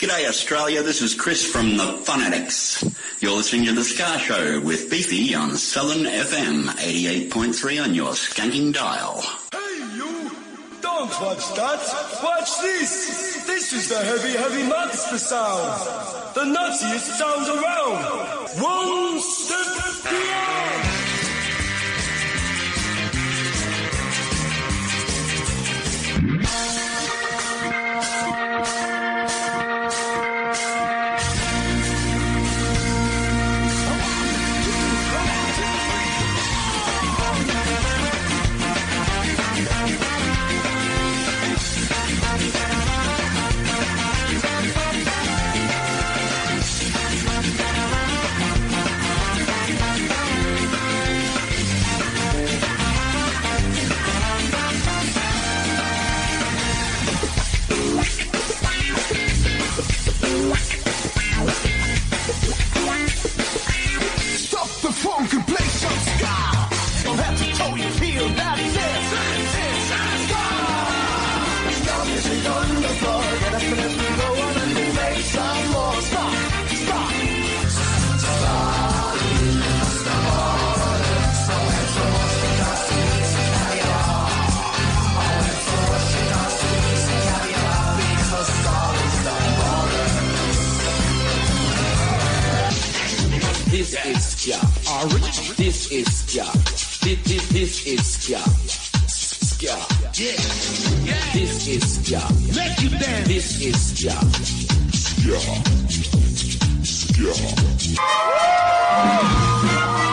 G'day Australia, this is Chris from the Phonetics. You're listening to The Ska Show with Beefy on Southern FM 88.3 on your skanking dial. Hey you! Don't watch that! Watch this! This is the heavy, heavy monster sound! The nuttiest sound around! One step beyond! some ska. From head to toe you feel that it's it. Ska music on the floor. Get up and go on and make some more. Ska. Ska. This is ska. This is ska. This, this, this is ska. Ska. This is ska. Make you dance. This is ska. When I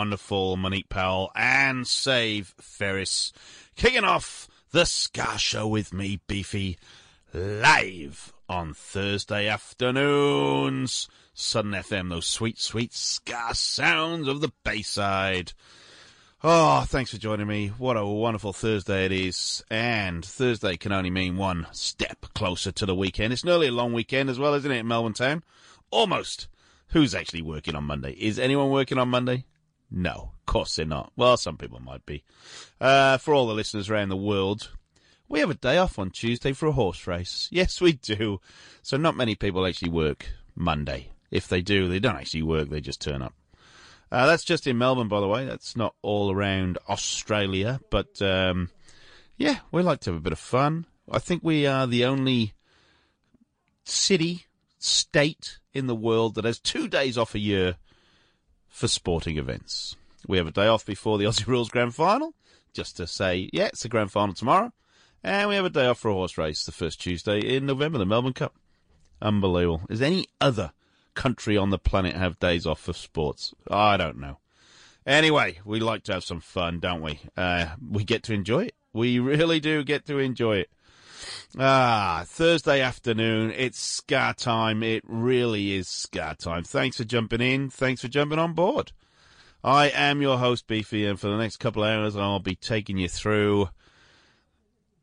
wonderful Monique Powell and Save Ferris kicking off the Ska Show with me, Beefy, live on Thursday afternoons. Southern FM, those sweet, sweet Ska sounds of the Bayside. Oh, thanks for joining me. What a wonderful Thursday it is. And Thursday can only mean one step closer to the weekend. It's nearly a long weekend as well, isn't it, in Melbourne Town? Almost. Who's actually working on Monday? Is anyone working on Monday? No, of course they're not. Well, some people might be. Uh, for all the listeners around the world, we have a day off on Tuesday for a horse race. Yes, we do. So not many people actually work Monday. If they do, they don't actually work, they just turn up. Uh, that's just in Melbourne, by the way. That's not all around Australia. But um, yeah, we like to have a bit of fun. I think we are the only city, state in the world that has two days off a year for sporting events. We have a day off before the Aussie Rules Grand Final, just to say, yeah, it's the Grand Final tomorrow. And we have a day off for a horse race the first Tuesday in November, the Melbourne Cup. Unbelievable. Is any other country on the planet have days off for sports? I don't know. Anyway, we like to have some fun, don't we? Uh, we get to enjoy it. We really do get to enjoy it. Ah, Thursday afternoon. It's ska time. It really is ska time. Thanks for jumping in. Thanks for jumping on board. I am your host, Beefy, and for the next couple of hours, I'll be taking you through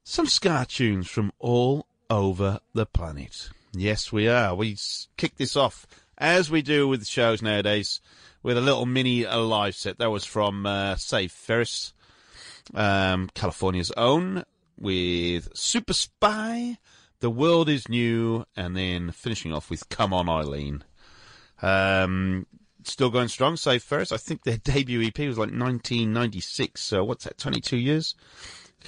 some ska tunes from all over the planet. Yes, we are. We kick this off as we do with shows nowadays with a little mini live set. That was from uh, Save Ferris, um, California's own, with Super Spy, The World Is New, and then finishing off with Come On Eileen. Um, still going strong, Save Ferris. I think their debut EP was like 1996, so what's that, 22 years?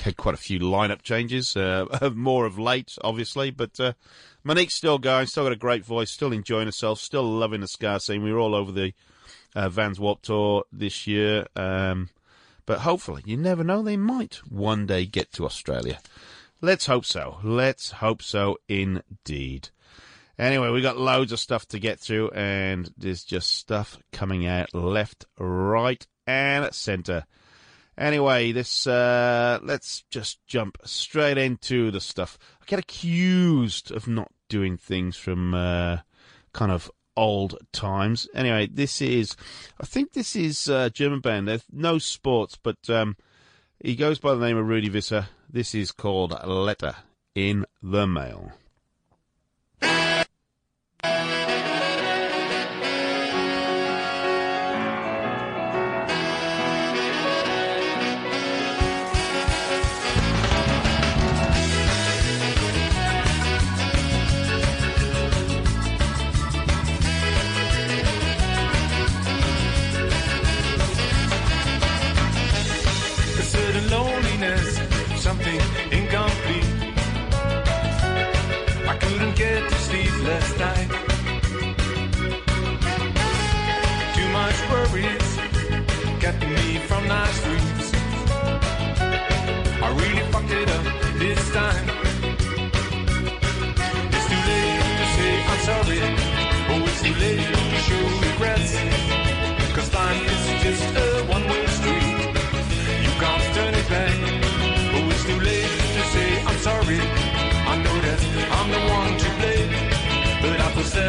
Had quite a few lineup changes, uh, more of late, obviously, but uh, Monique's still going, still got a great voice, still enjoying herself, still loving the ska scene. We were all over the uh, Vans Warp Tour this year. Um, But hopefully, you never know, they might one day get to Australia. Let's hope so. Let's hope so indeed. Anyway, we've got loads of stuff to get through, and there's just stuff coming out left, right, and centre. Anyway, this uh, let's just jump straight into the stuff. I get accused of not doing things from uh, kind of old times. Anyway, this is, I think this is a German band. There's no sports, but um, he goes by the name of Rudy Visser. This is called Letter in the Mail.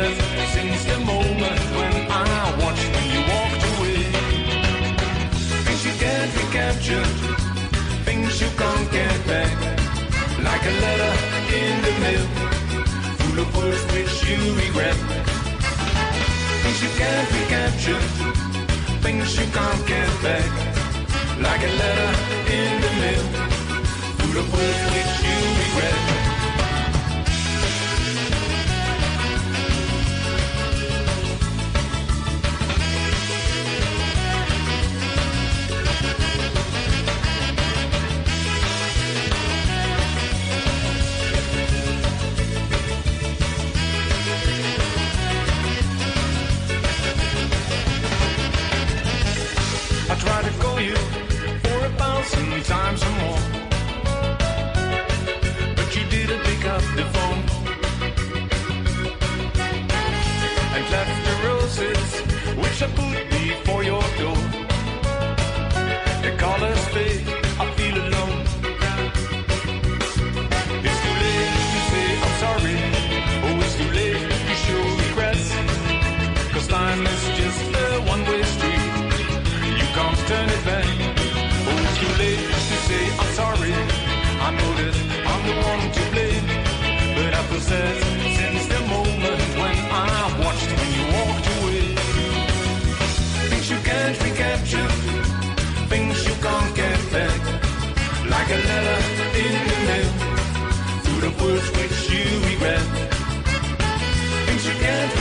Since the moment when I watched you away. Things you can't recapture, things you can't get back. Like a letter in the mail, full of words which you regret. Things you can't recapture, things you can't get back like a letter in the mail, full of words which you regret.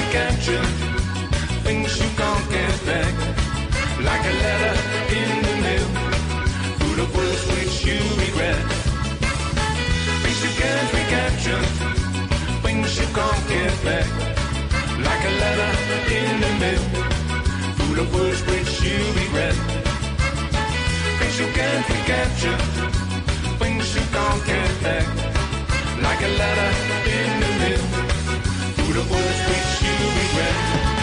You can't recapture, things you can't get back. Like a letter in the mail, full of words which you regret. Things you can't recapture, things you can't get back, like a letter in the mail, full of words which you regret. Things you can't recapture, things you can't get back, like a letter in the mail, of words which you regret.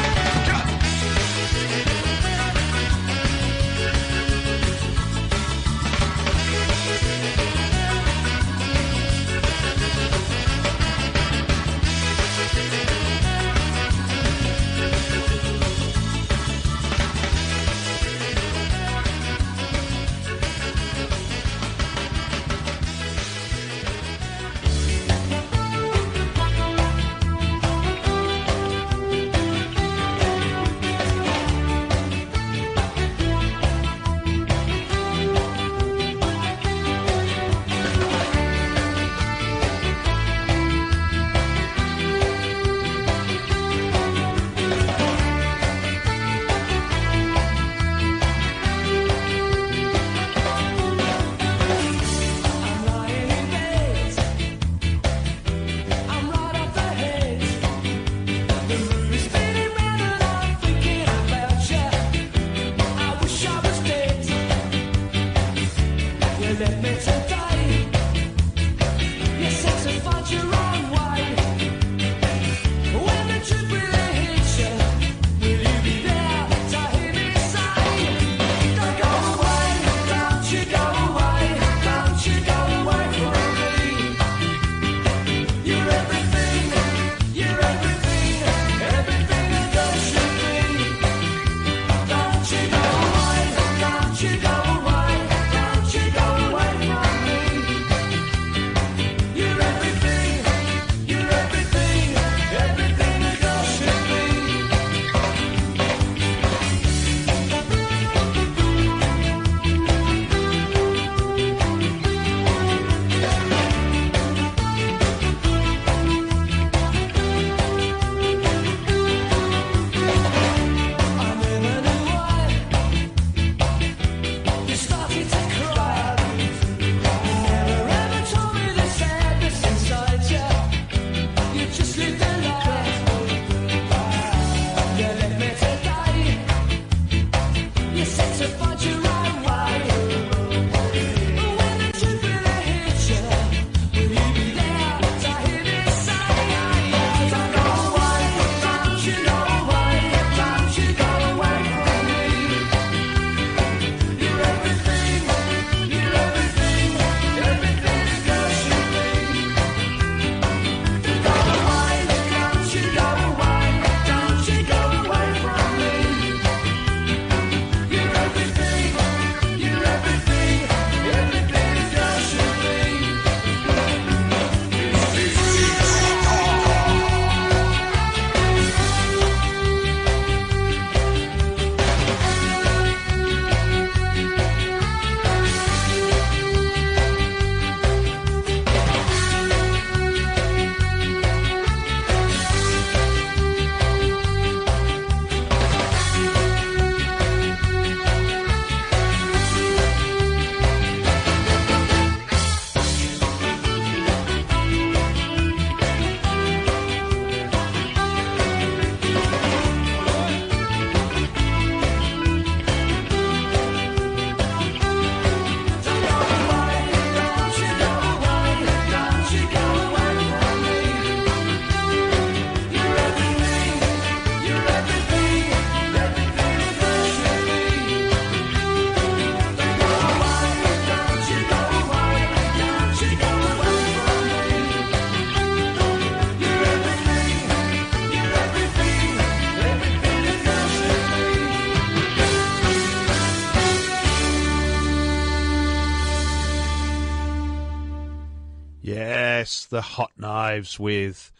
The Hotknives with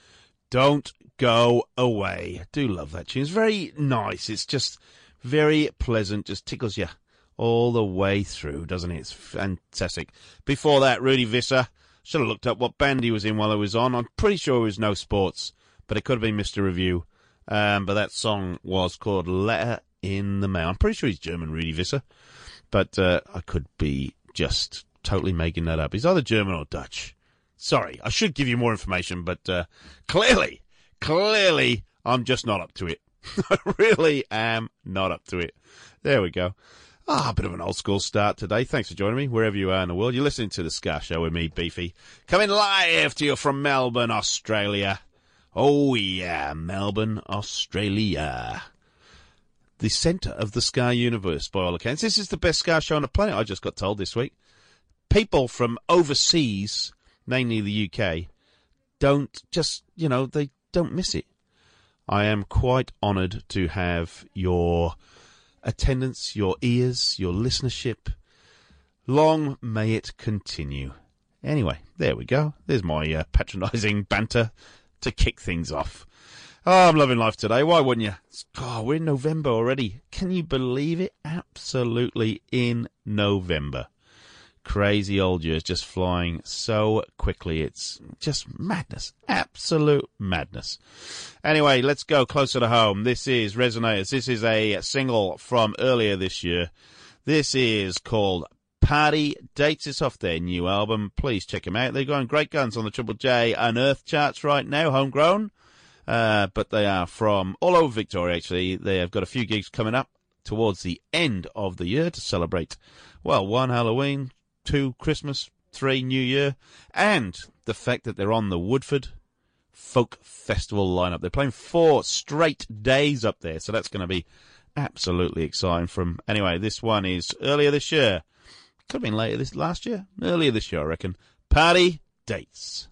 Don't Go Away. I do love that tune. It's very nice. It's just very pleasant, just tickles you all the way through, doesn't it? It's fantastic. Before that, Rudy Visser. Should have looked up what band he was in while I was on. I'm pretty sure it was No Sports, but it could have been Mr. Review. Um, but that song was called Letter in the Mail. I'm pretty sure he's German, Rudy Visser, but uh, I could be just totally making that up. He's either German or Dutch. Sorry, I should give you more information, but uh, clearly, clearly, I'm just not up to it. I really am not up to it. There we go. Ah, a bit of an old school start today. Thanks for joining me wherever you are in the world. You're listening to the Ska Show with me, Beefy, coming live to you from Melbourne, Australia. Oh yeah, Melbourne, Australia. The centre of the Ska universe, by all accounts. This is the best Ska show on the planet. I just got told this week. People from overseas, mainly the UK, don't just you know they don't miss it. I am quite honoured to have your attendance, your ears, your listenership. Long may it continue. Anyway, there we go. There's my uh, patronising banter to kick things off. Oh, I'm loving life today. Why wouldn't you? God, we're in November already. Can you believe it? Absolutely in November. Crazy old years just flying so quickly. It's just madness. Absolute madness. Anyway, let's go closer to home. This is Resignators. This is a single from earlier this year. This is called Party Dates. It's off their new album. Please check them out. They're going great guns on the Triple J Unearth charts right now, homegrown. Uh, but they are from all over Victoria, actually. They have got a few gigs coming up towards the end of the year to celebrate, well, one Halloween, two Christmas, three New Year, and the fact that they're on the Woodford Folk Festival lineup. They're playing four straight days up there, so that's going to be absolutely exciting. From anyway, this one is earlier this year. Could have been later this last year, earlier this year, I reckon. Party dates.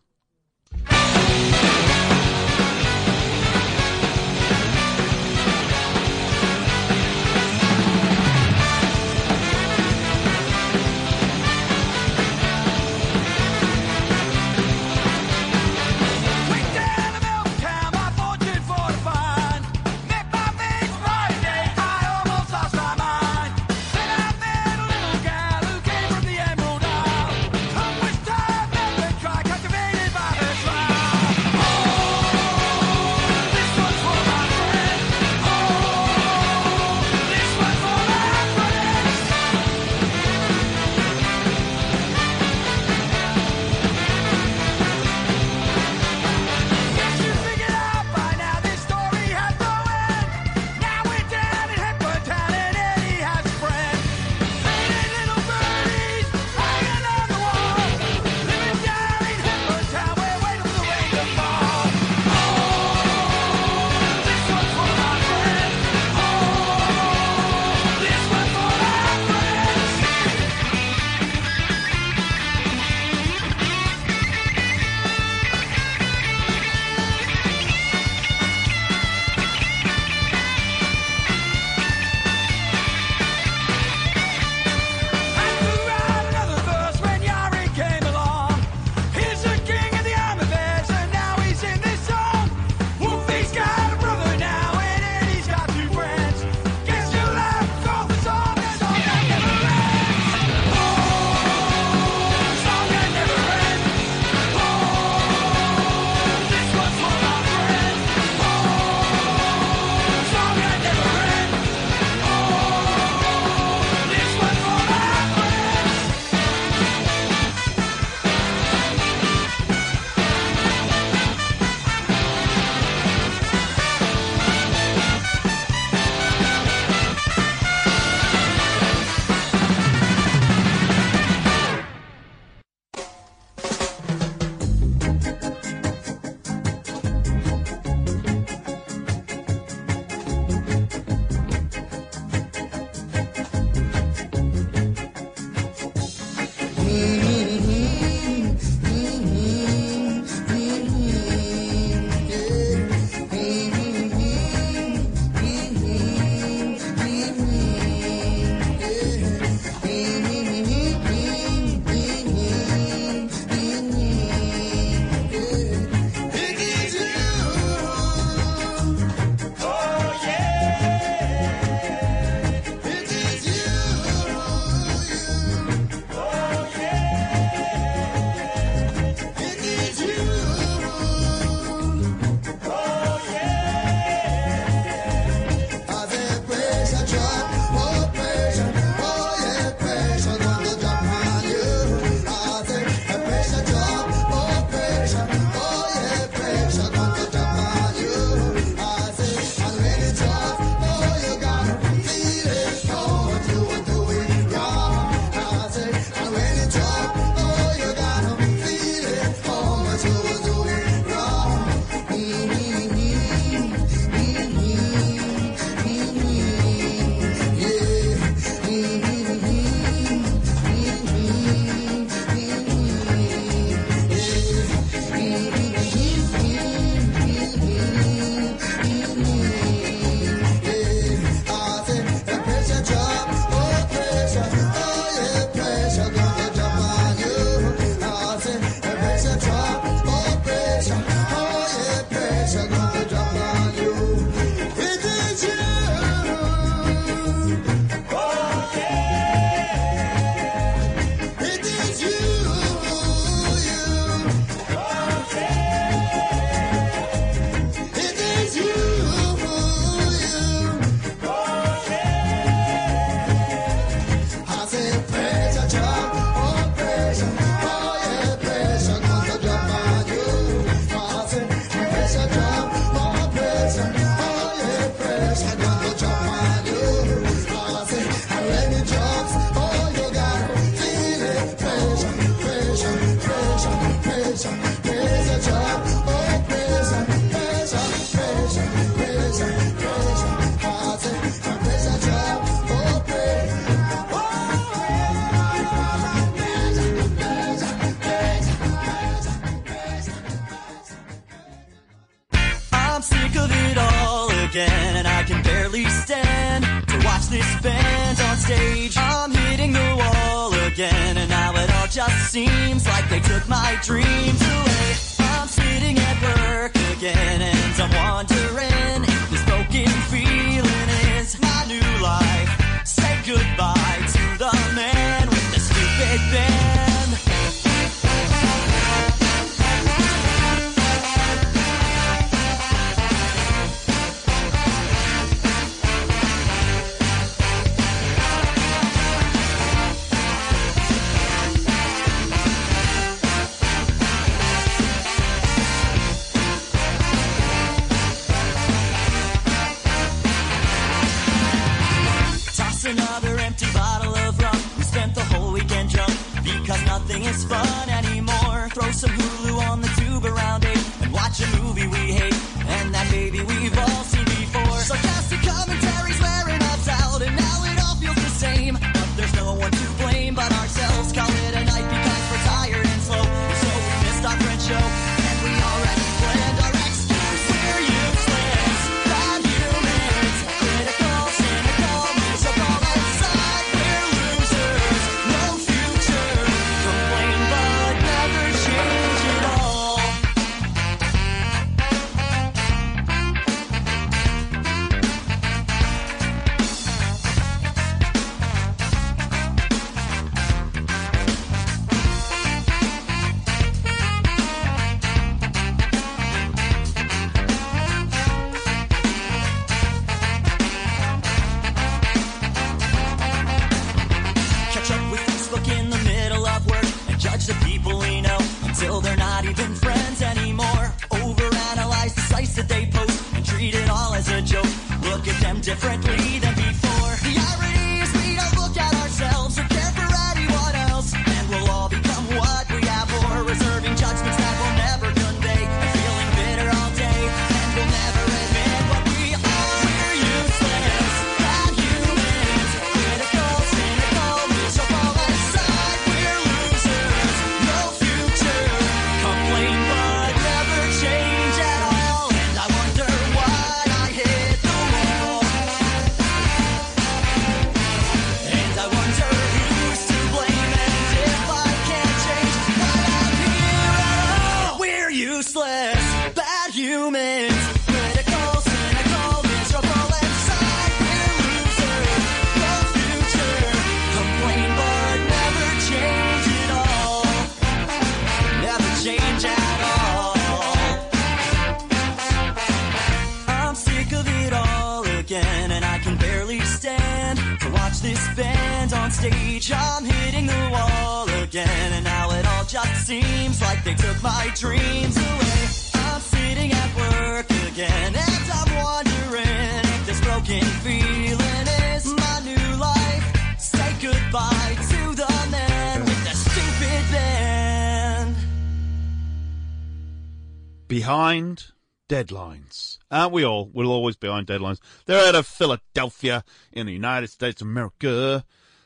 aren't we all? We'll always be on deadlines. They're out of Philadelphia in the United States of America.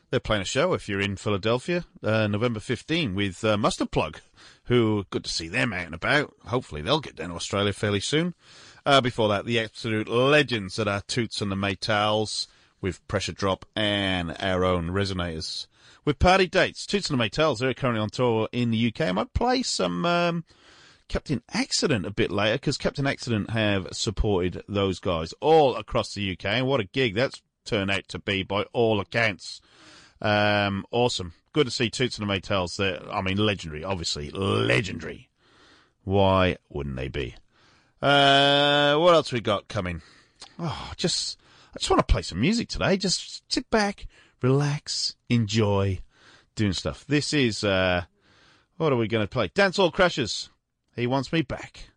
They're playing a show if you're in Philadelphia, uh, November 15, with uh, Mustard Plug, who, good to see them out and about. Hopefully they'll get down to Australia fairly soon. Uh, before that, the absolute legends that are Toots and the Maytals with Pressure Drop and our own Resignators. With party dates, Toots and the Maytals, they're currently on tour in the UK. I might play some um, Captain Accident a bit later because Captain Accident have supported those guys all across the UK. And what a gig that's turned out to be by all accounts. Um, awesome. Good to see Toots and the Maytals there. I mean, legendary, obviously. Legendary. Why wouldn't they be? Uh, what else we got coming? Oh, just, I just want to play some music today. Just sit back, relax, enjoy doing stuff. This is, uh, what are we going to play? Dance Hall Crashers. He wants me back.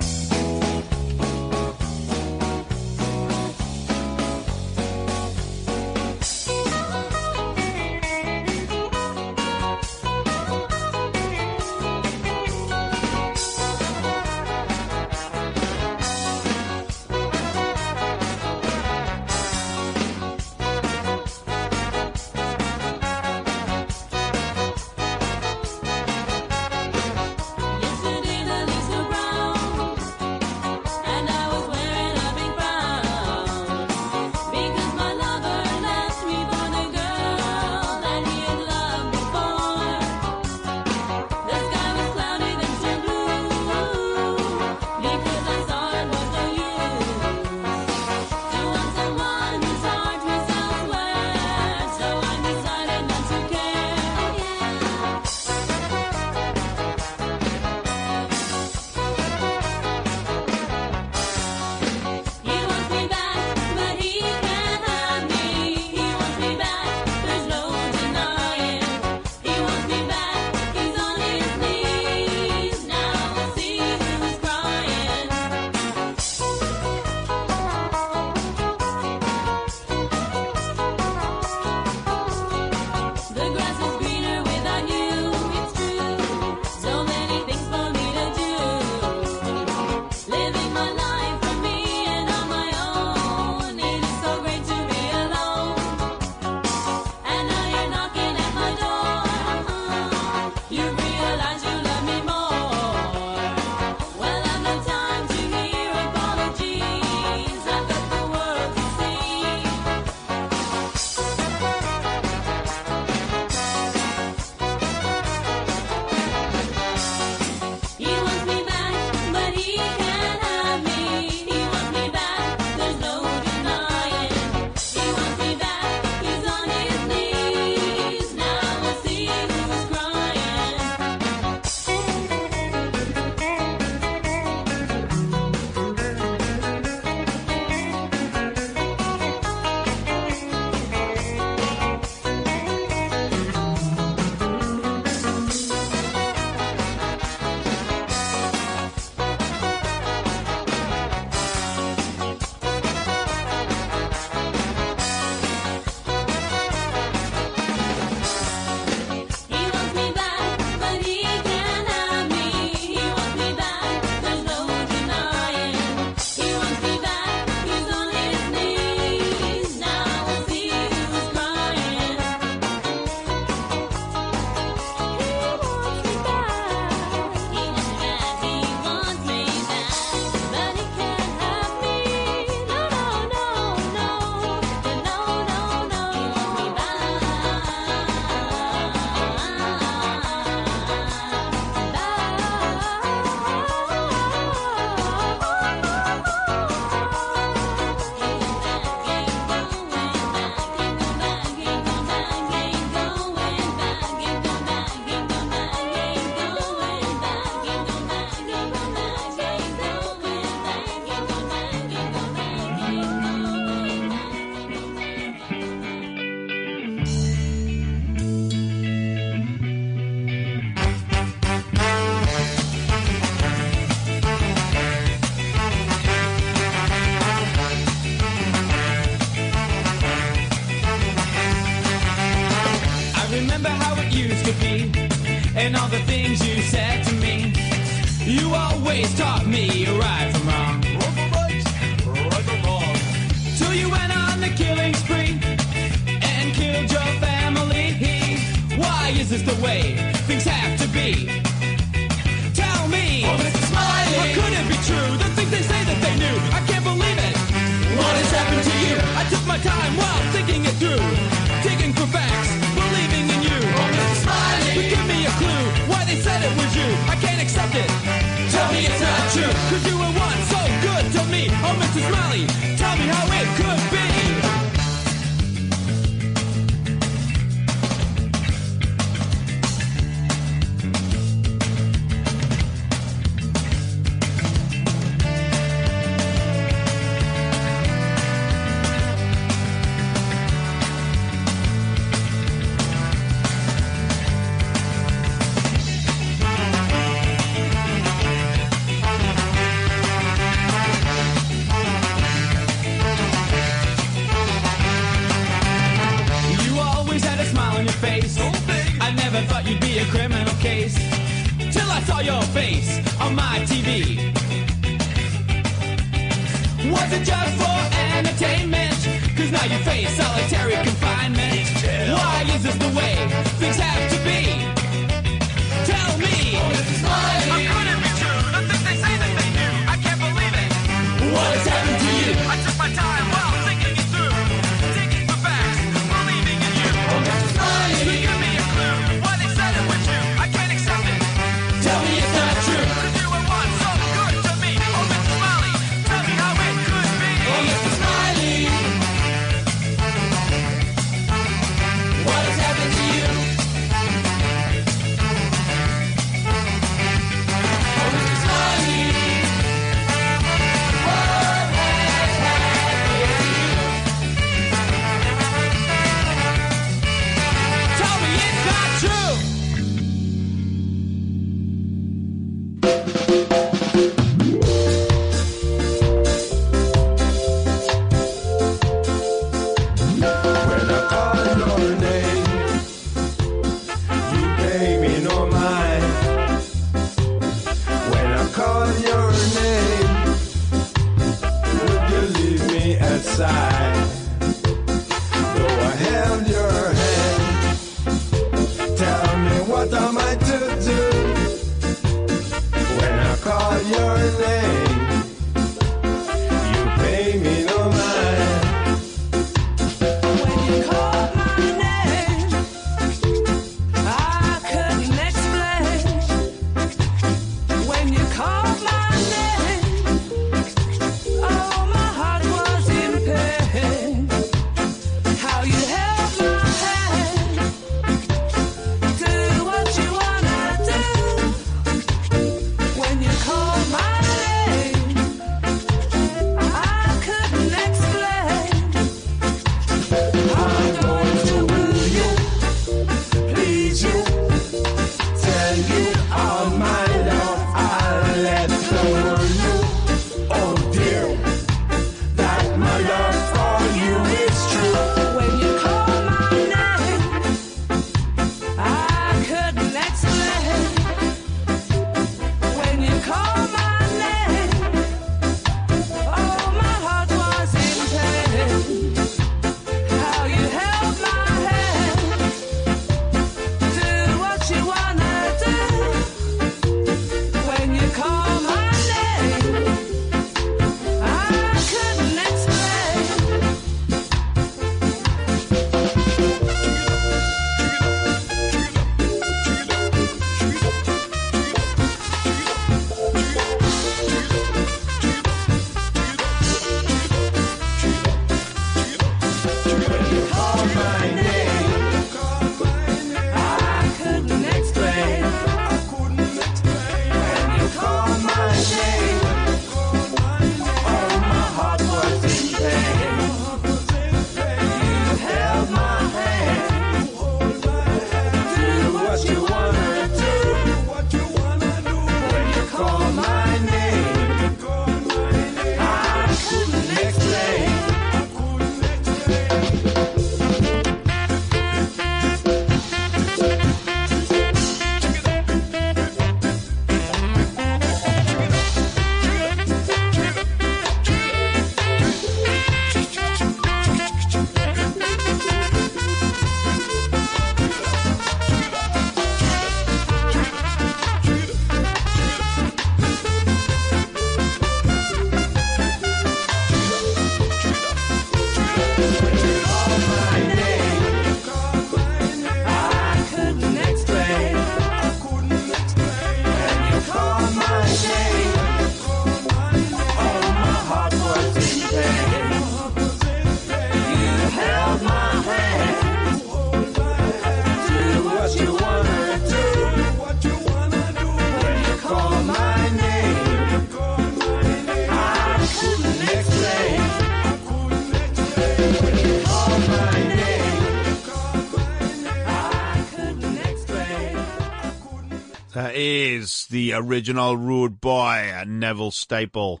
Is the original Rude Boy, Neville Staple,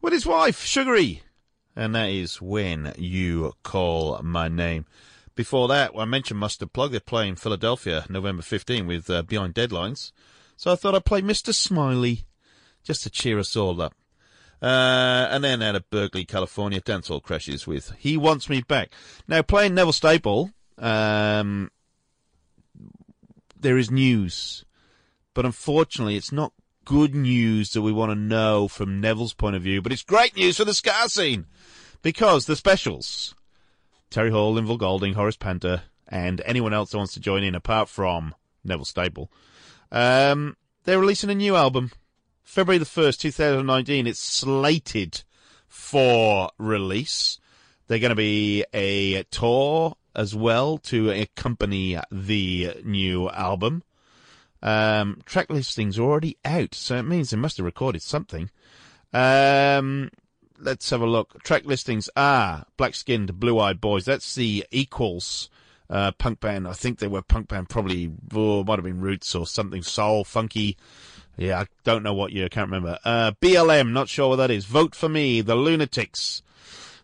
with his wife, Sugary. And that is When You Call My Name. Before that, I mentioned Mustard Plug. They're playing Philadelphia November 15 with uh, Behind Deadlines. So I thought I'd play Mr. Smiley just to cheer us all up. Uh, and then out of Berkeley, California, Dance Hall Crashers with He Wants Me Back. Now, playing Neville Staple, um, there is news. But unfortunately, it's not good news that we want to know from Neville's point of view, but it's great news for the Ska scene. Because the specials, Terry Hall, Lynval Golding, Horace Panter, and anyone else that wants to join in apart from Neville Staple, um, they're releasing a new album. February the 1st, 2019. It's slated for release. They're going to be a tour as well to accompany the new album. Um, track listings are already out, so it means they must have recorded something. Um, let's have a look. Track listings are Black Skinned, Blue Eyed Boys. That's the Equals uh, punk band. I think they were punk band, probably, oh, might have been Roots or something, soul, funky. Yeah, I don't know what year, I can't remember. Uh, BLM, not sure what that is. Vote for Me, The Lunatics.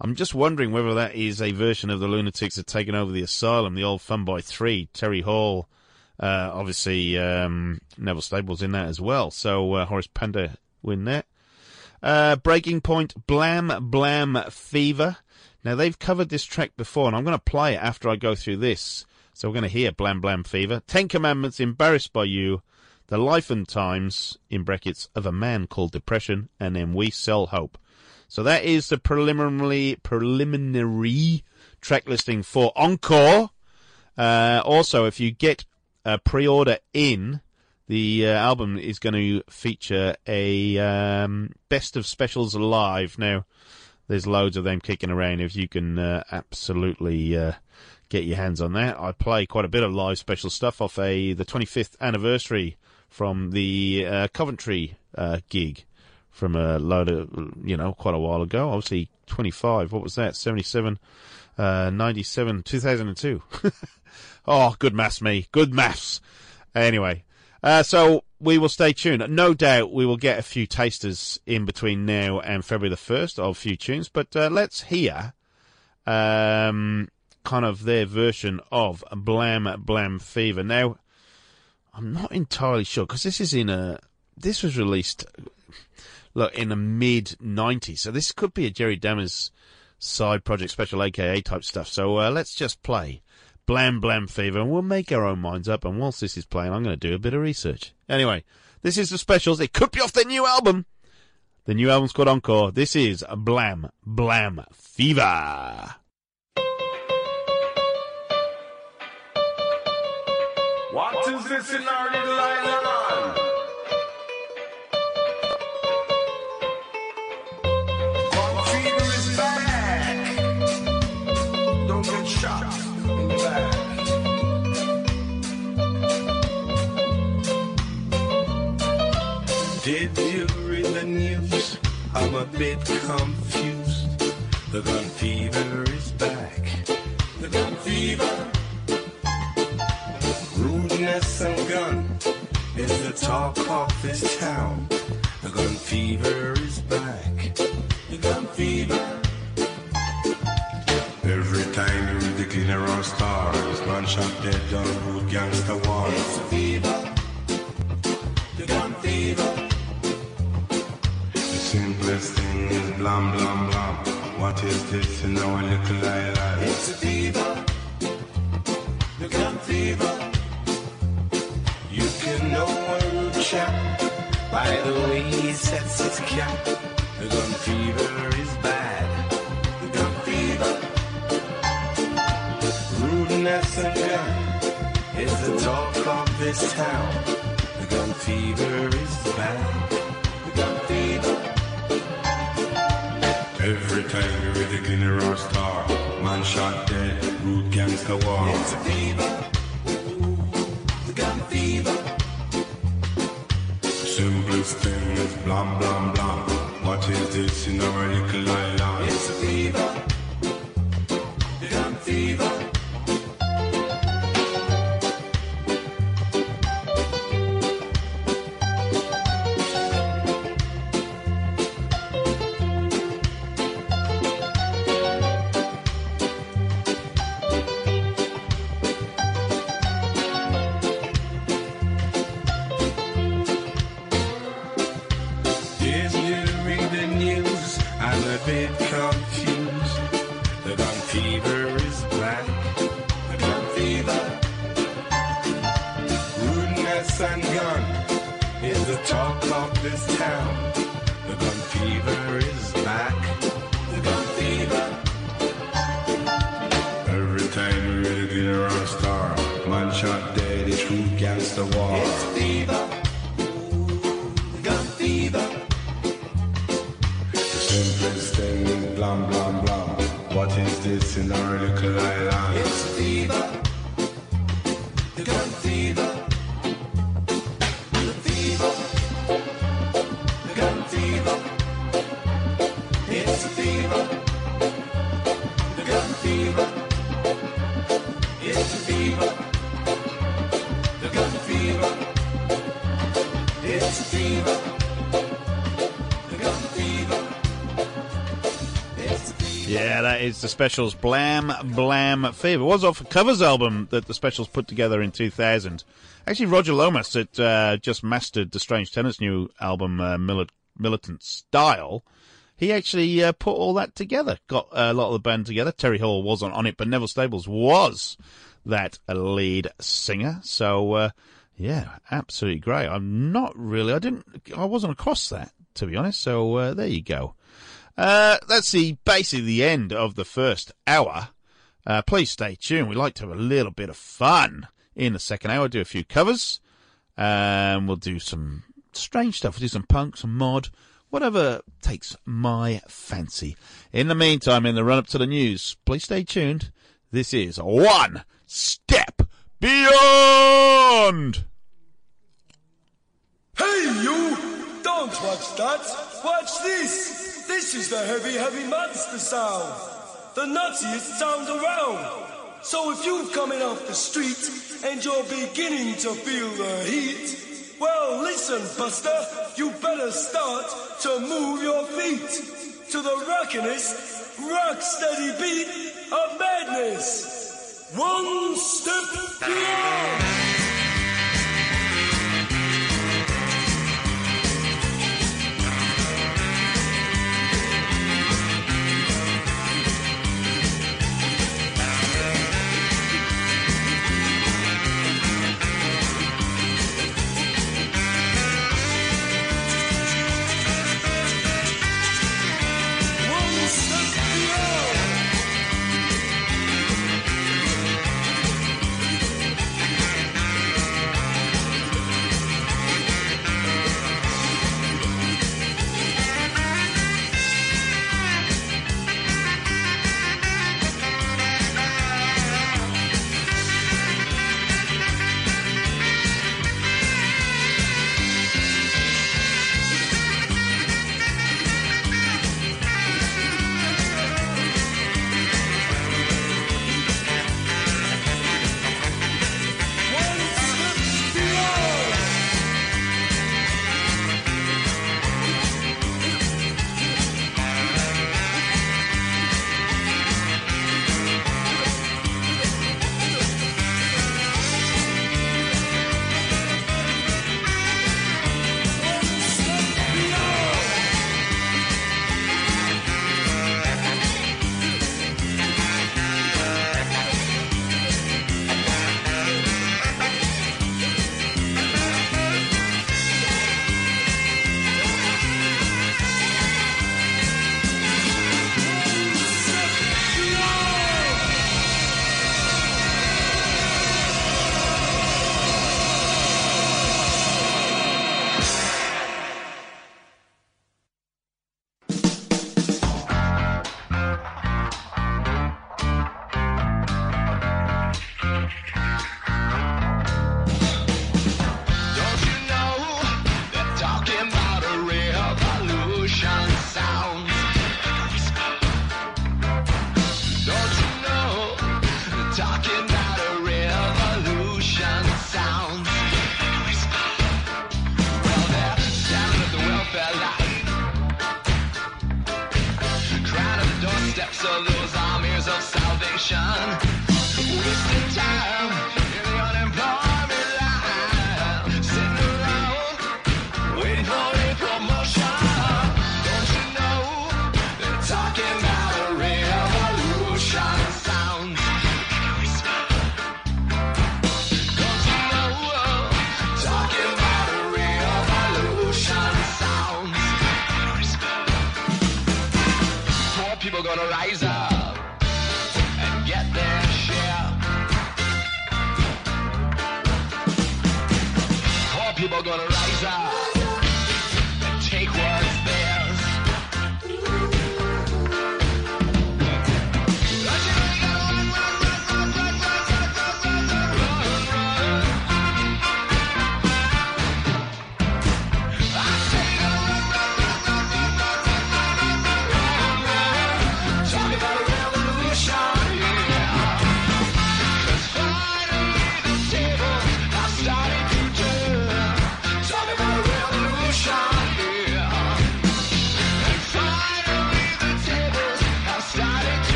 I'm just wondering whether that is a version of the Lunatics that taken over the Asylum, the old Fun Boy 3, Terry Hall. Uh, obviously, um, Neville Staples in that as well. So, uh, Horace Panter win that. Uh, Breaking Point, Blam Blam Fever. Now, they've covered this track before, and I'm going to play it after I go through this. So, we're going to hear Blam Blam Fever. Ten Commandments, Embarrassed by You. The Life and Times, in brackets, of a Man Called Depression, and then We Sell Hope. So that is the preliminary preliminary track listing for Encore. Uh, also, if you get a pre-order in, the uh, album is going to feature a um, best of specials live. Now, there's loads of them kicking around. If you can uh, absolutely uh, get your hands on that, I play quite a bit of live special stuff off a the 25th anniversary from the uh, Coventry uh, gig from a load of you know quite a while ago. Obviously, 25. What was that? 77, uh, 97, 2002. oh, good maths, me. Good maths. Anyway, uh, so we will stay tuned. No doubt we will get a few tasters in between now and February the 1st of a few tunes, but uh, let's hear um, kind of their version of Blam Blam Fever. Now, I'm not entirely sure because this is in a. This was released, look, in the mid 90s, so this could be a Jerry Dammers side project special, aka type stuff. So uh, let's just play Blam Blam Fever, and we'll make our own minds up. And whilst this is playing, I'm going to do a bit of research. Anyway, this is the specials. It could be off their new album. The new album's called Encore. This is Blam Blam Fever. What is this in our little island? Did you read the news? I'm a bit confused. The gun fever is back. The gun fever. Rudeness and gun is the talk of this town. The gun fever is back. The gun fever. Every time you read the Gleaner or stars, man shot dead on road gangster war. What is this in our little island? It's a fever. The gun fever. You can know rude chap by the way he sets his cap. The gun fever is bad. The gun fever. Rudeness and gun is the talk of this town. The gun fever is bad. The Glenn or Star, man shot dead, rude gangster war. It's a fever. The gun fever. Simplest thing is blam blam is the Specials Blam Blam Fever. It was off a covers album that the Specials put together in 2000. Actually, Roger Lomas had uh, just mastered the Strange Tenants' new album, uh, Milit- Militant Style. He actually uh, put all that together, got a lot of the band together. Terry Hall wasn't on it, but Neville Staples was that lead singer. So, uh, yeah, absolutely great. I'm not really, I didn't, I wasn't across that, to be honest. So, uh, there you go. Uh, that's the basically the end of the first hour. Uh, please stay tuned. We like to have a little bit of fun in the second hour. Do a few covers. Um, we'll do some strange stuff. We'll do some punk, some mod, whatever takes my fancy. In the meantime, in the run up to the news, please stay tuned. This is one step beyond. Hey, you! Don't watch that. Watch this. This is the heavy, heavy monster sound. The nuttiest sound around. So if you're coming off the street and you're beginning to feel the heat, well, listen, Buster, you better start to move your feet to the rockinest, rock steady beat of madness. One step beyond.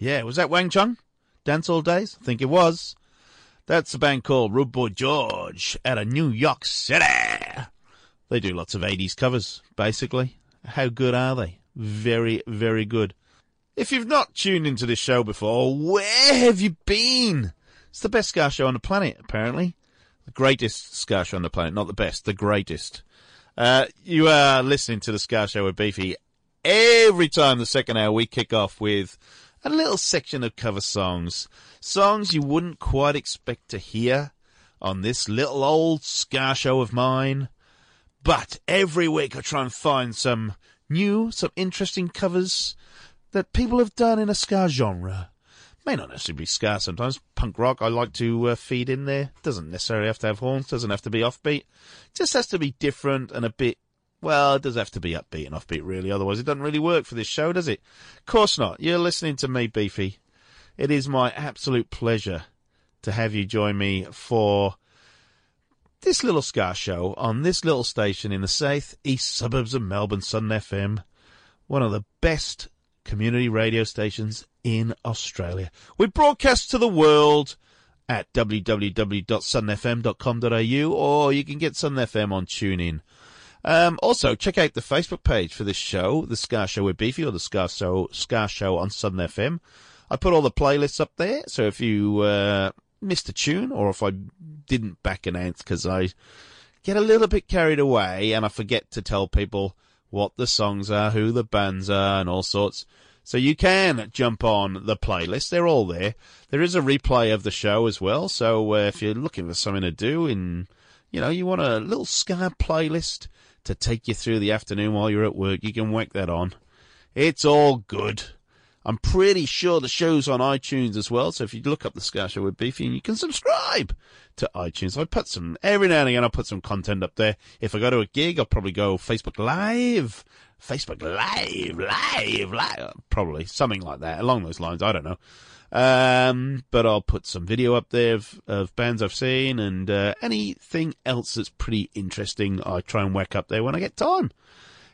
Yeah, was that Wang Chung? Dance Hall Days? I think it was. That's a band called Rude Boy George out of New York City. They do lots of 80s covers, basically. How good are they? Very, very good. If you've not tuned into this show before, where have you been? It's the best Ska show on the planet, apparently. The greatest Ska show on the planet, not the best, the greatest. Uh, you are listening to the Ska Show with Beefy. Every time the second hour, we kick off with a little section of cover songs. Songs you wouldn't quite expect to hear on this little old Ska Show of mine. But every week I try and find some new, some interesting covers that people have done in a Ska genre. May not necessarily be Ska sometimes. Punk rock I like to uh, feed in there. Doesn't necessarily have to have horns, doesn't have to be offbeat. Just has to be different and a bit well, it does have to be upbeat and offbeat, really. Otherwise, it doesn't really work for this show, does it? Of course not. You're listening to me, Beefy. It is my absolute pleasure to have you join me for this little Ska show on this little station in the south east suburbs of Melbourne, Sun FM. One of the best community radio stations in Australia. We broadcast to the world at www.sunfm.com.au or you can get Sun FM on TuneIn. Um, also, check out the Facebook page for this show, The Ska Show with Beefy, or The Ska Show, Ska Show on Southern FM. I put all the playlists up there, so if you uh, missed a tune or if I didn't back an ant because I get a little bit carried away and I forget to tell people what the songs are, who the bands are, and all sorts. So you can jump on the playlist. They're all there. There is a replay of the show as well. So uh, if you're looking for something to do in, you know, you want a little ska playlist to take you through the afternoon while you're at work, you can whack that on. It's all good. I'm pretty sure the show's on iTunes as well. So if you look up the Ska Show with Beefy, you can subscribe to iTunes. I put some every now and again. I put some content up there. If I go to a gig, I'll probably go Facebook Live, Facebook Live, Live, Live, probably something like that along those lines. I don't know. Um, but I'll put some video up there of, of bands I've seen and uh, anything else that's pretty interesting. I try and whack up there when I get time.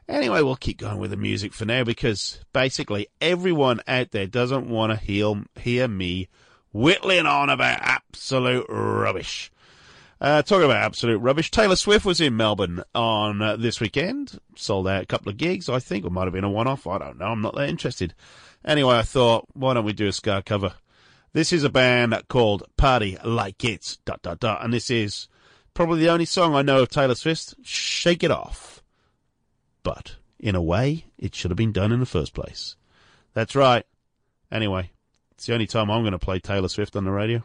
Anyway, we'll keep going with the music for now because basically everyone out there doesn't want to hear, hear me whittling on about absolute rubbish. Uh, talking about absolute rubbish, Taylor Swift was in Melbourne on uh, this weekend. Sold out a couple of gigs, I think. It might have been a one-off. I don't know. I'm not that interested. Anyway, I thought, why don't we do a ska cover? This is a band called Party Like It's dot dot dot, and this is probably the only song I know of Taylor Swift's. Shake It Off. But, in a way, it should have been done in the first place. That's right. Anyway, it's the only time I'm going to play Taylor Swift on the radio.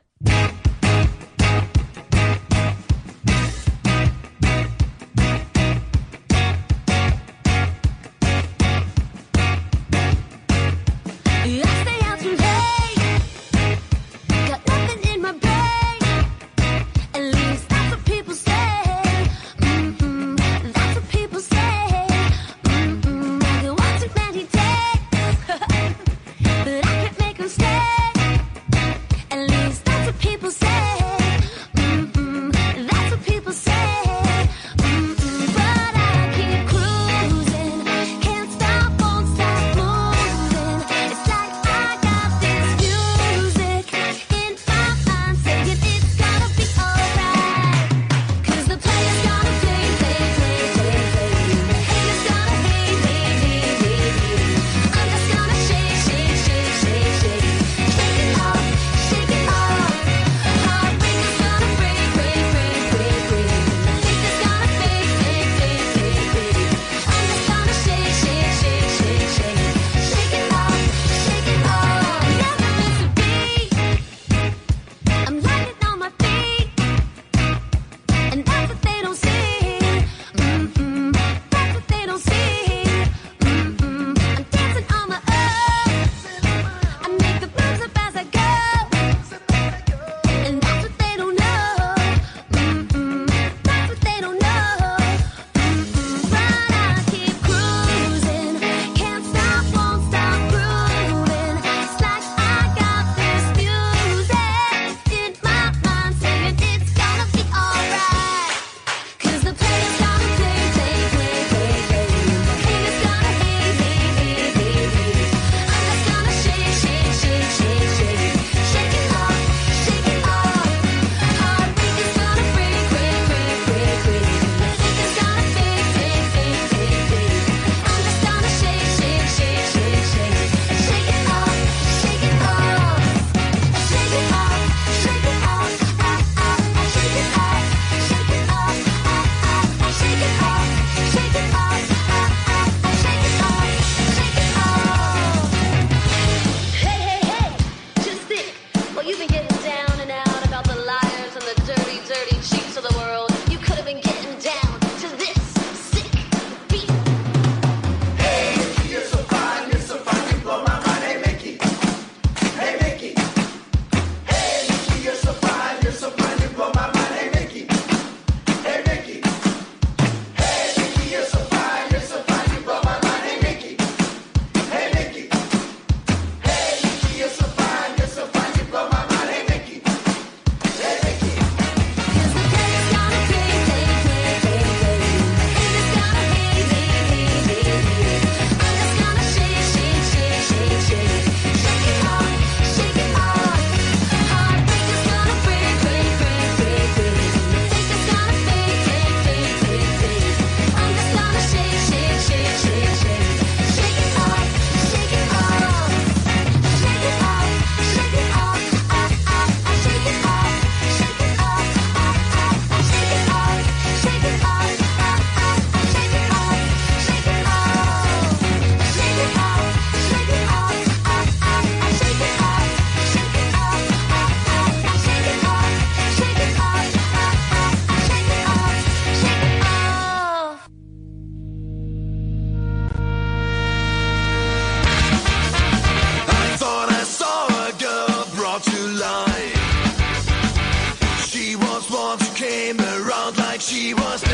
She was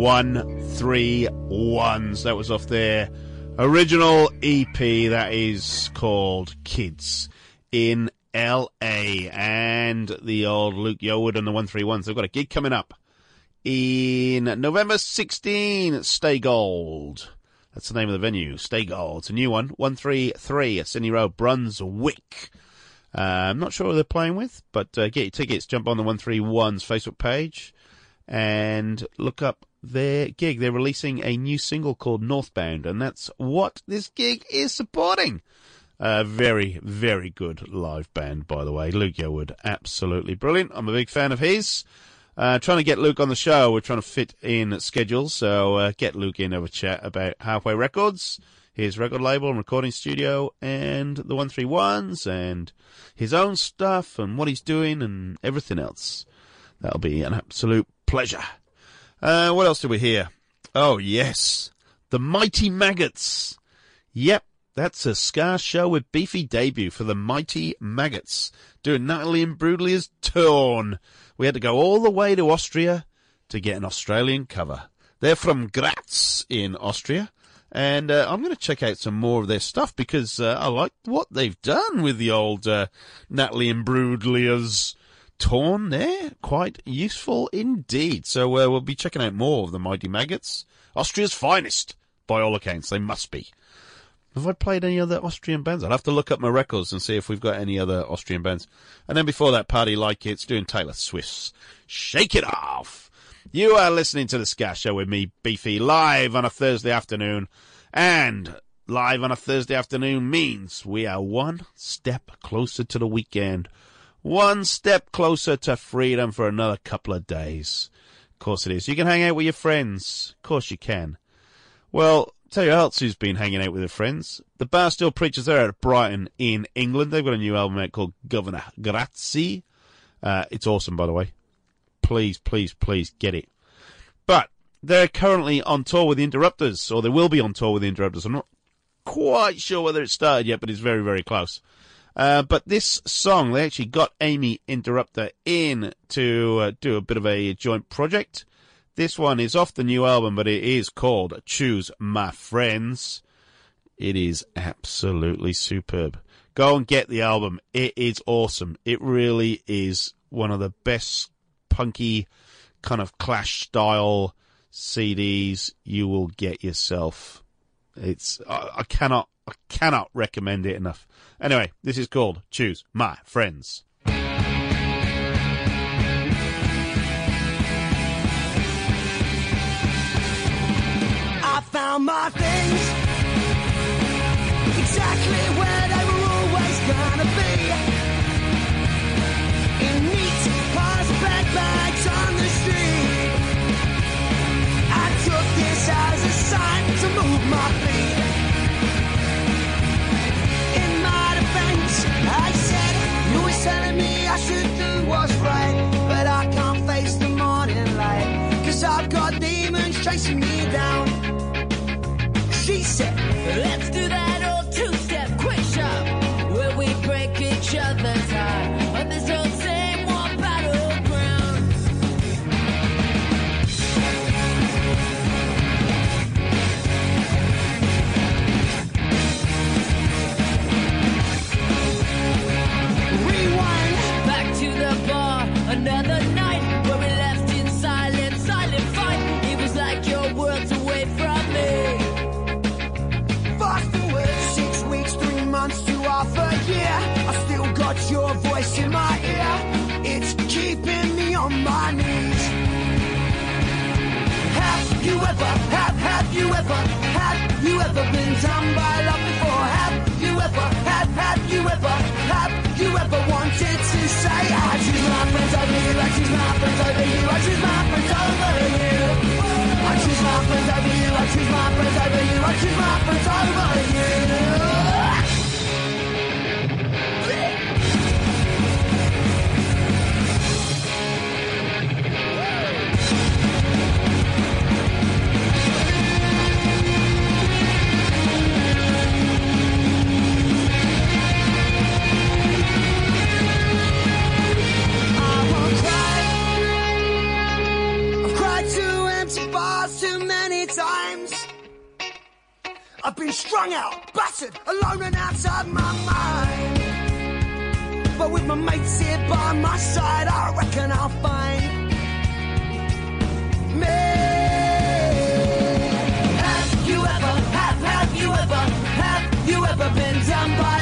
131. So that was off their original EP that is called Kids in LA and the old Luke Yowood and the 131s. They've got a gig coming up in November 16 at Stay Gold. That's the name of the venue, Stay Gold. It's a new one, 133 Sydney Road, Brunswick. Uh, I'm not sure who they're playing with, but uh, get your tickets. Jump on the 131's Facebook page and look up their gig. They're releasing a new single called Northbound, and that's what this gig is supporting. A very, very good live band, by the way. Luke Yearwood, absolutely brilliant. I'm a big fan of his. Uh, trying to get Luke on the show. We're trying to fit in schedules, so uh, get Luke in over chat about Halfway Records, his record label and recording studio, and the 131s, and his own stuff, and what he's doing, and everything else. That'll be an absolute pleasure. Uh, what else do we hear? Oh, yes. The Mighty Maggots. Yep, that's a Ska show with beefy debut for the Mighty Maggots, doing Natalie Imbruglia's Torn. We had to go all the way to Austria to get an Australian cover. They're from Graz in Austria, and uh, I'm going to check out some more of their stuff because uh, I like what they've done with the old uh, Natalie Imbruglia's Torn there. Quite useful indeed. So uh, we'll be checking out more of the Mighty Maggots. Austria's finest, by all accounts. They must be. Have I played any other Austrian bands? I'll have to look up my records and see if we've got any other Austrian bands. And then before that, Party Like It's doing Taylor Swift's Shake It Off. You are listening to the Ska Show with me, Beefy, live on a Thursday afternoon. And live on a Thursday afternoon means we are one step closer to the weekend. One step closer to freedom for another couple of days. Of course it is. You can hang out with your friends. Of course you can. Well, tell you else who's been hanging out with their friends. The Barstool Preachers are at Brighton in England. They've got a new album out called Governor Grazie. Uh, it's awesome, by the way. Please, please, please get it. But they're currently on tour with the Interrupters, or they will be on tour with the Interrupters. I'm not quite sure whether it started yet, but it's very, very close. Uh, but this song, they actually got Amy Interrupter in to uh, do a bit of a joint project. This one is off the new album, but it is called Choose My Friends. It is absolutely superb. Go and get the album. It is awesome. It really is one of the best punky kind of clash style CDs you will get yourself. It's I, I cannot I cannot recommend it enough. Anyway, this is called Choose My Friends. I found my things exactly where they were always gonna be. Chasing me down. On my knees. Have you ever, have, have you ever, have you ever been done by love before? Have you ever, have, have you ever, have you ever wanted to say, ah, I choose my friends over you, I choose my friends over you, I choose my friends over you. I choose my friends over you, I choose my friends over you, I choose my friends over you. times. I've been strung out, battered, alone and outside my mind. But with my mates here by my side, I reckon I'll find me. Have you ever, have, have you ever, have you ever been down? by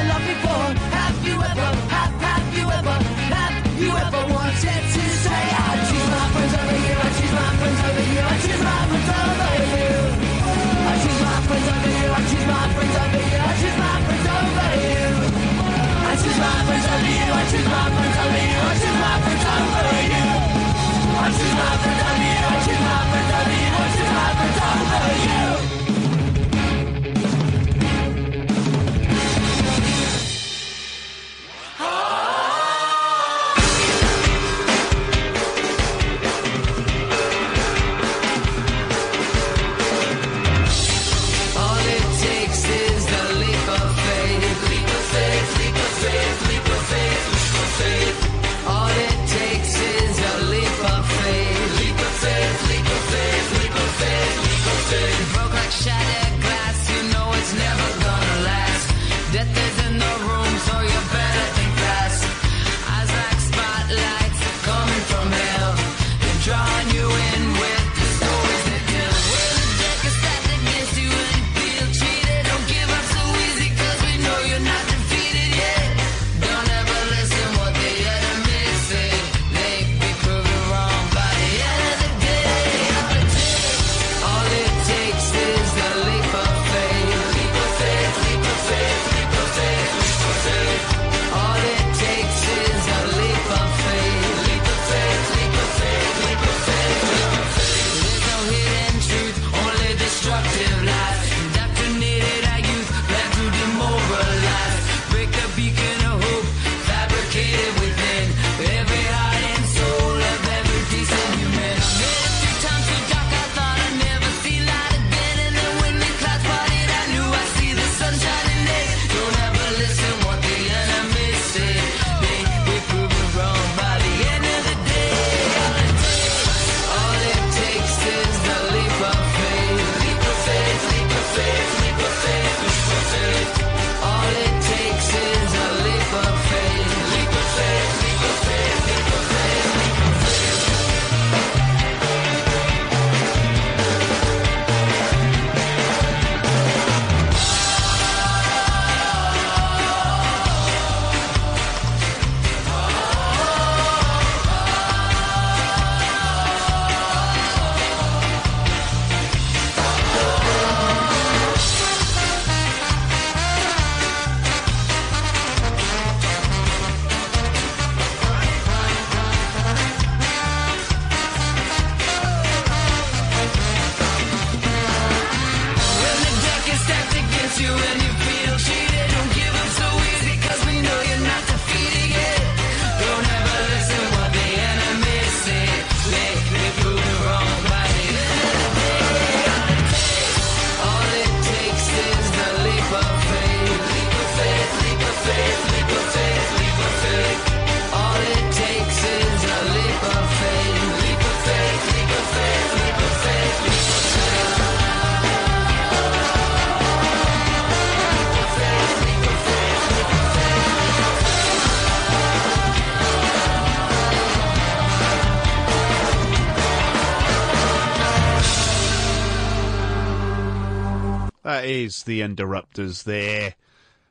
is the interrupters there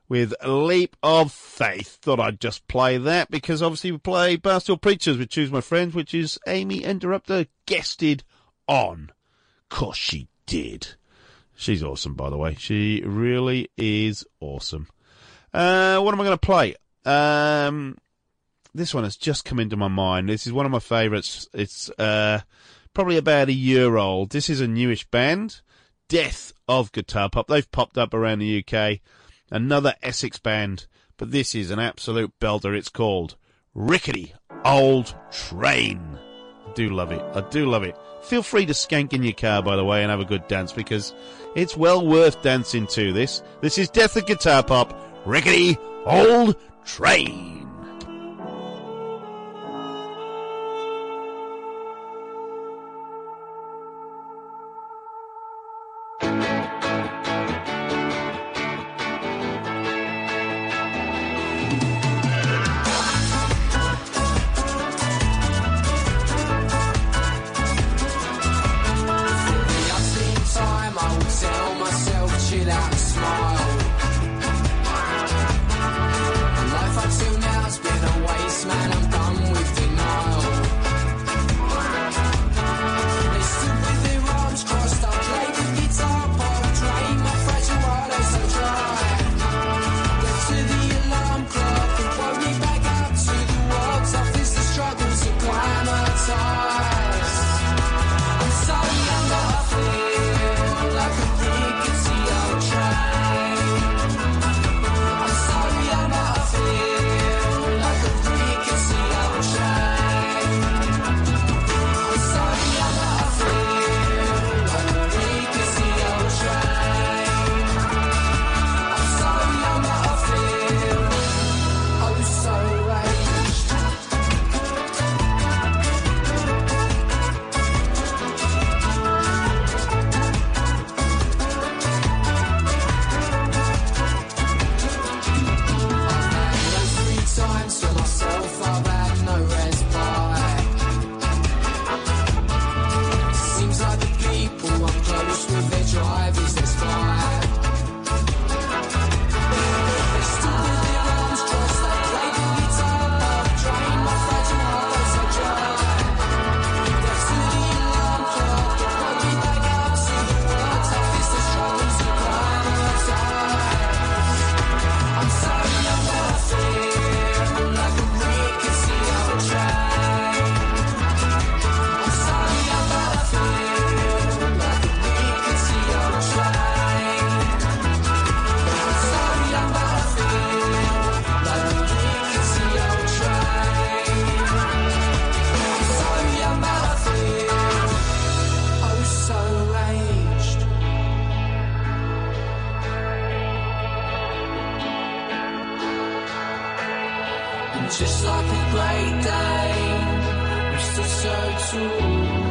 with Leap of Faith. Thought I'd just play that because obviously we play Bar Stool Preachers with Choose My Friends, which is Amy Interrupter guested on. course she did. She's awesome, by the way. She really is awesome. Uh, what am I going to play? Um, this one has just come into my mind. This is one of my favourites. It's uh, probably about a year old. This is a newish band death of guitar pop. They've popped up around the UK. Another Essex band, but this is an absolute belter. It's called Rickety Old Train. I do love it. I do love it. Feel free to skank in your car, by the way, and have a good dance because it's well worth dancing to this. This is Death of Guitar Pop, Rickety Old Train. just like a great day, Mr. So Tool.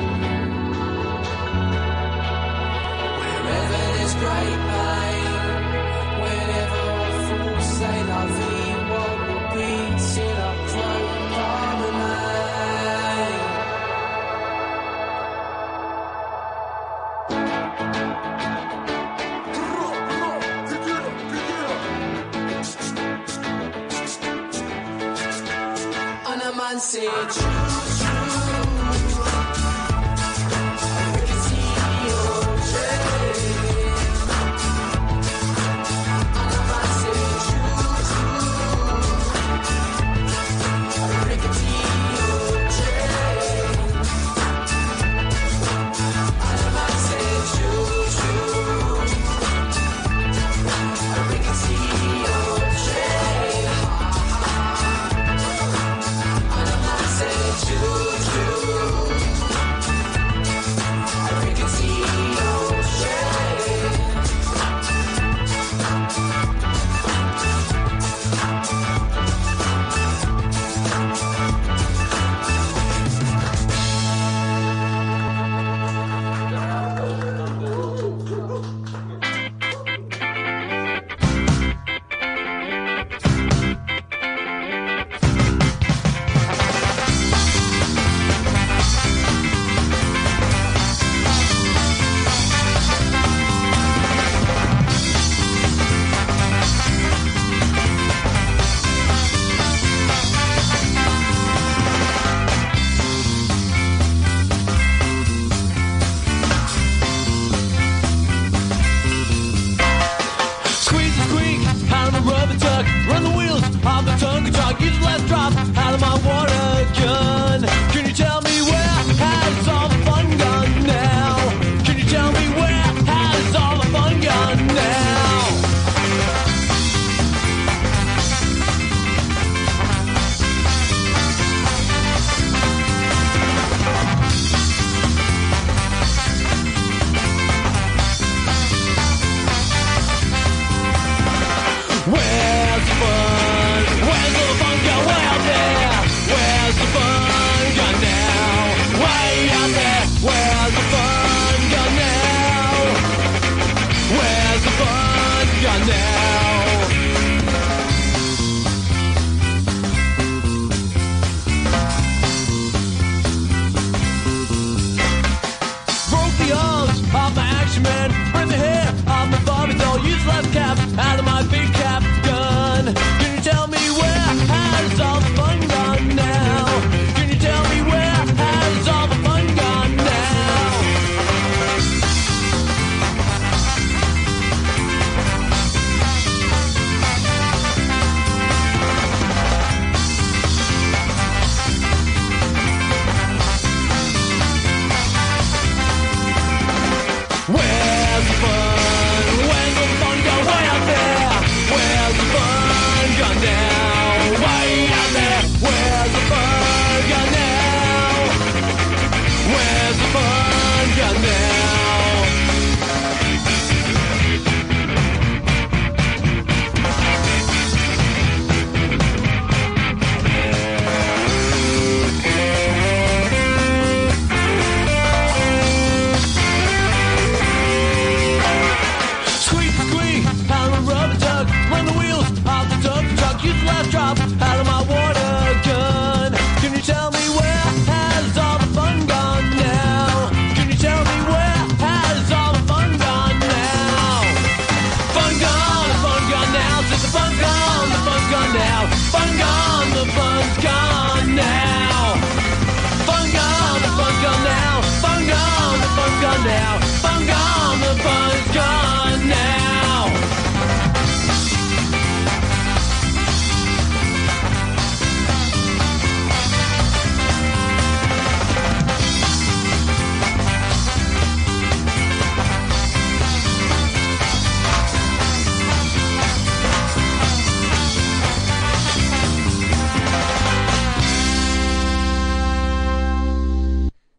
A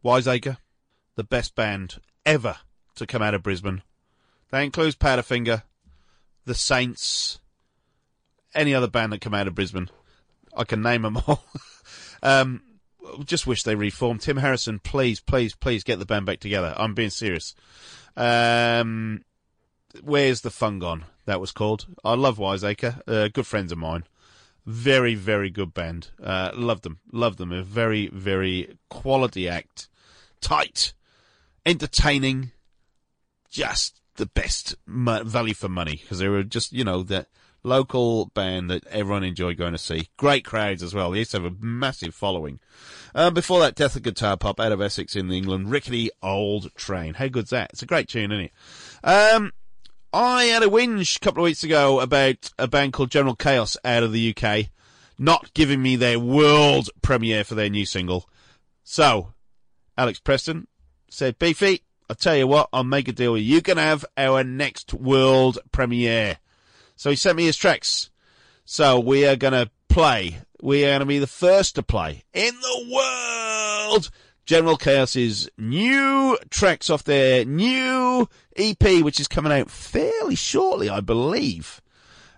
Wiseacre, the best band ever to come out of Brisbane. That includes Powderfinger, the Saints, any other band that come out of Brisbane. I can name them all. um, just wish they reformed. Tim Harrison, please, please, please get the band back together. I'm being serious. Um, Where's the Fun Gone? That was called. I love Wiseacre. Uh, good friends of mine. Very, very good band. Uh, loved them. Loved them. A very, very quality act. Tight. Entertaining. Just the best value for money because they were just, you know, that local band that everyone enjoyed going to see. Great crowds as well. They used to have a massive following. Um, before that, Death of Guitar Pop out of Essex in England. Rickety Old Train. How good's that? It's a great tune, isn't it? Um, I had a whinge a couple of weeks ago about a band called General Chaos out of the UK not giving me their world premiere for their new single. So, Alex Preston said, Beefy, I'll tell you what, I'll make a deal with you. You can have our next world premiere. So he sent me his tracks. So we are going to play. We are going to be the first to play in the world. General Chaos's new tracks off their new EP, which is coming out fairly shortly, I believe.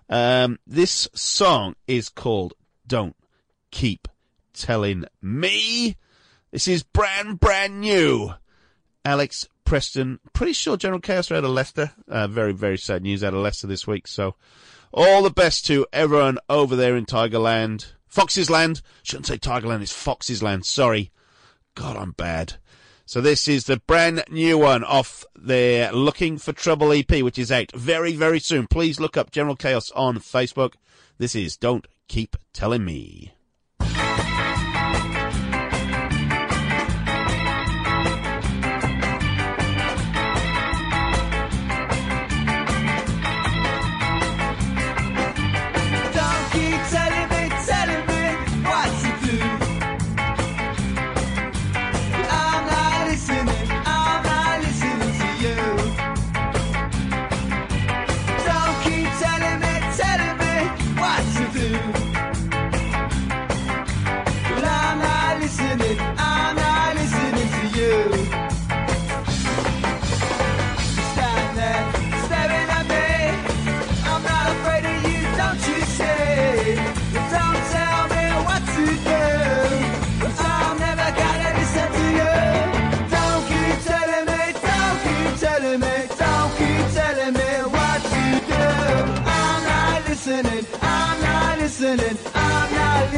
Um, this song is called Don't Keep Telling Me. This is brand, brand new. Alex Preston, pretty sure General Chaos are out of Leicester. Uh, very, very sad news out of Leicester this week. So, all the best to everyone over there in Tigerland. Fox's Land. Shouldn't say Tigerland, it's Fox's Land. Sorry. God, I'm bad. So this is the brand new one off their Looking for Trouble EP, which is out very, very soon. Please look up General Chaos on Facebook. This is Don't Keep Telling Me.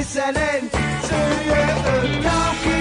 Not listening to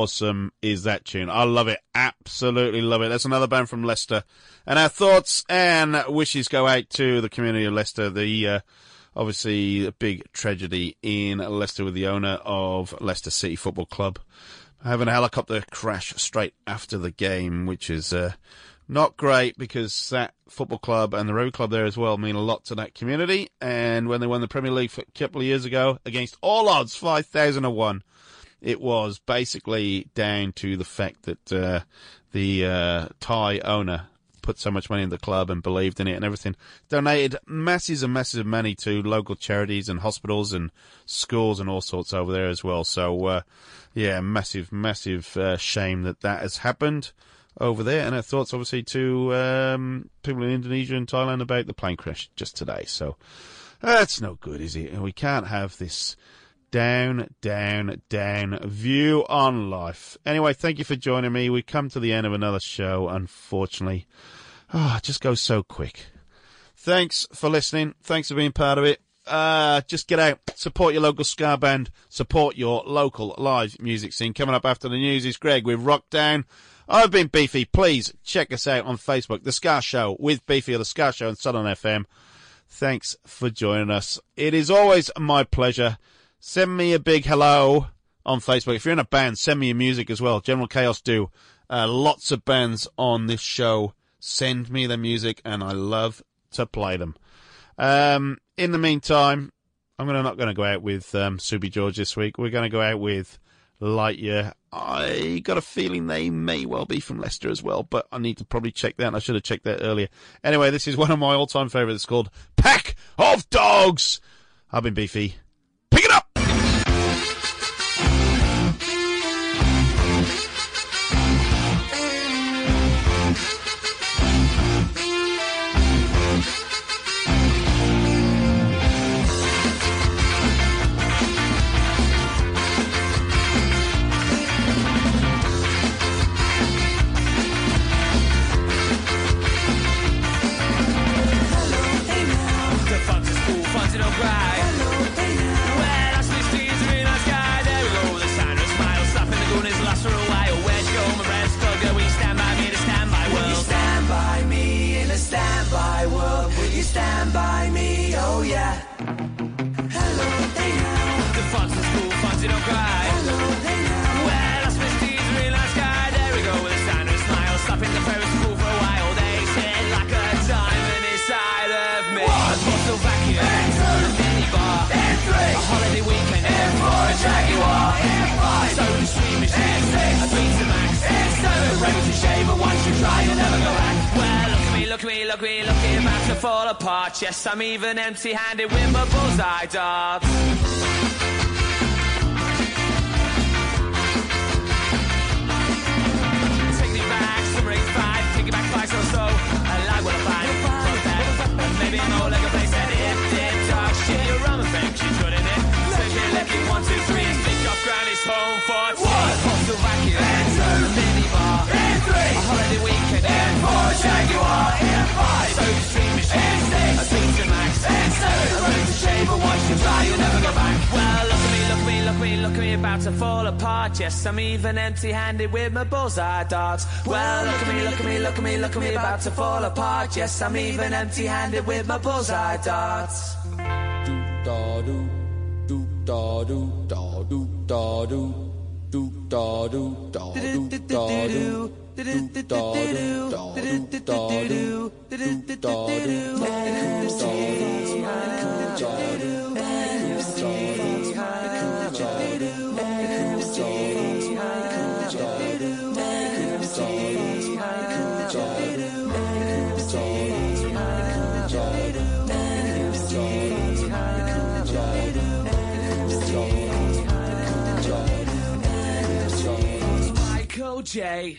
awesome is that tune? I love it. Absolutely love it. That's another band from Leicester. And our thoughts and wishes go out to the community of Leicester. The, uh, obviously a big tragedy in Leicester with the owner of Leicester City Football Club having a helicopter crash straight after the game, which is, uh, not great because that football club and the road club there as well mean a lot to that community. And when they won the Premier League a couple of years ago against all odds, 5,001, it was basically down to the fact that uh, the uh, Thai owner put so much money in the club and believed in it and everything. Donated masses and masses of money to local charities and hospitals and schools and all sorts over there as well. So, uh, yeah, massive, massive uh, shame that that has happened over there. And our thoughts, obviously, to um, people in Indonesia and Thailand about the plane crash just today. So, that's no good, is it? We can't have this down, down, down view on life. Anyway, thank you for joining me. We come to the end of another show, unfortunately. Oh, it just goes so quick. Thanks for listening. Thanks for being part of it. Uh, just get out, support your local ska band, support your local live music scene. Coming up after the news is Greg with Rock Down. I've been Beefy. Please check us out on Facebook, The Ska Show with Beefy or The Ska Show on Southern FM. Thanks for joining us. It is always my pleasure. Send me a big hello on Facebook. If you're in a band, send me your music as well. General Chaos do. Uh, lots of bands on this show send me their music, and I love to play them. Um, in the meantime, I'm gonna not going to go out with um, Subi George this week. We're going to go out with Lightyear. I got a feeling they may well be from Leicester as well, but I need to probably check that. I should have checked that earlier. Anyway, this is one of my all-time favourites. It's called Pack of Dogs. I've been Beefy. Look me, look me, look me, look at me, about to fall apart. Yes, I'm even empty-handed with my bullseye darts. Take me back, summer 85, take it back twice or so. I like what I find, place on the bench, in for One, postal vacuum, a minibar, a holiday weekend, a Jaguar, a soda stream machine, a room to shave, but once you try, you'll never go back. Well, look at me, look at me, look at me, look at me, about to fall apart. Yes, I'm even empty-handed with my bullseye darts. Well, look at me, look at me, look at me, look at me, about to fall apart. Yes, I'm even empty-handed with my bullseye darts. da do do da do da do da do do da do da do da do do da do da do da do J.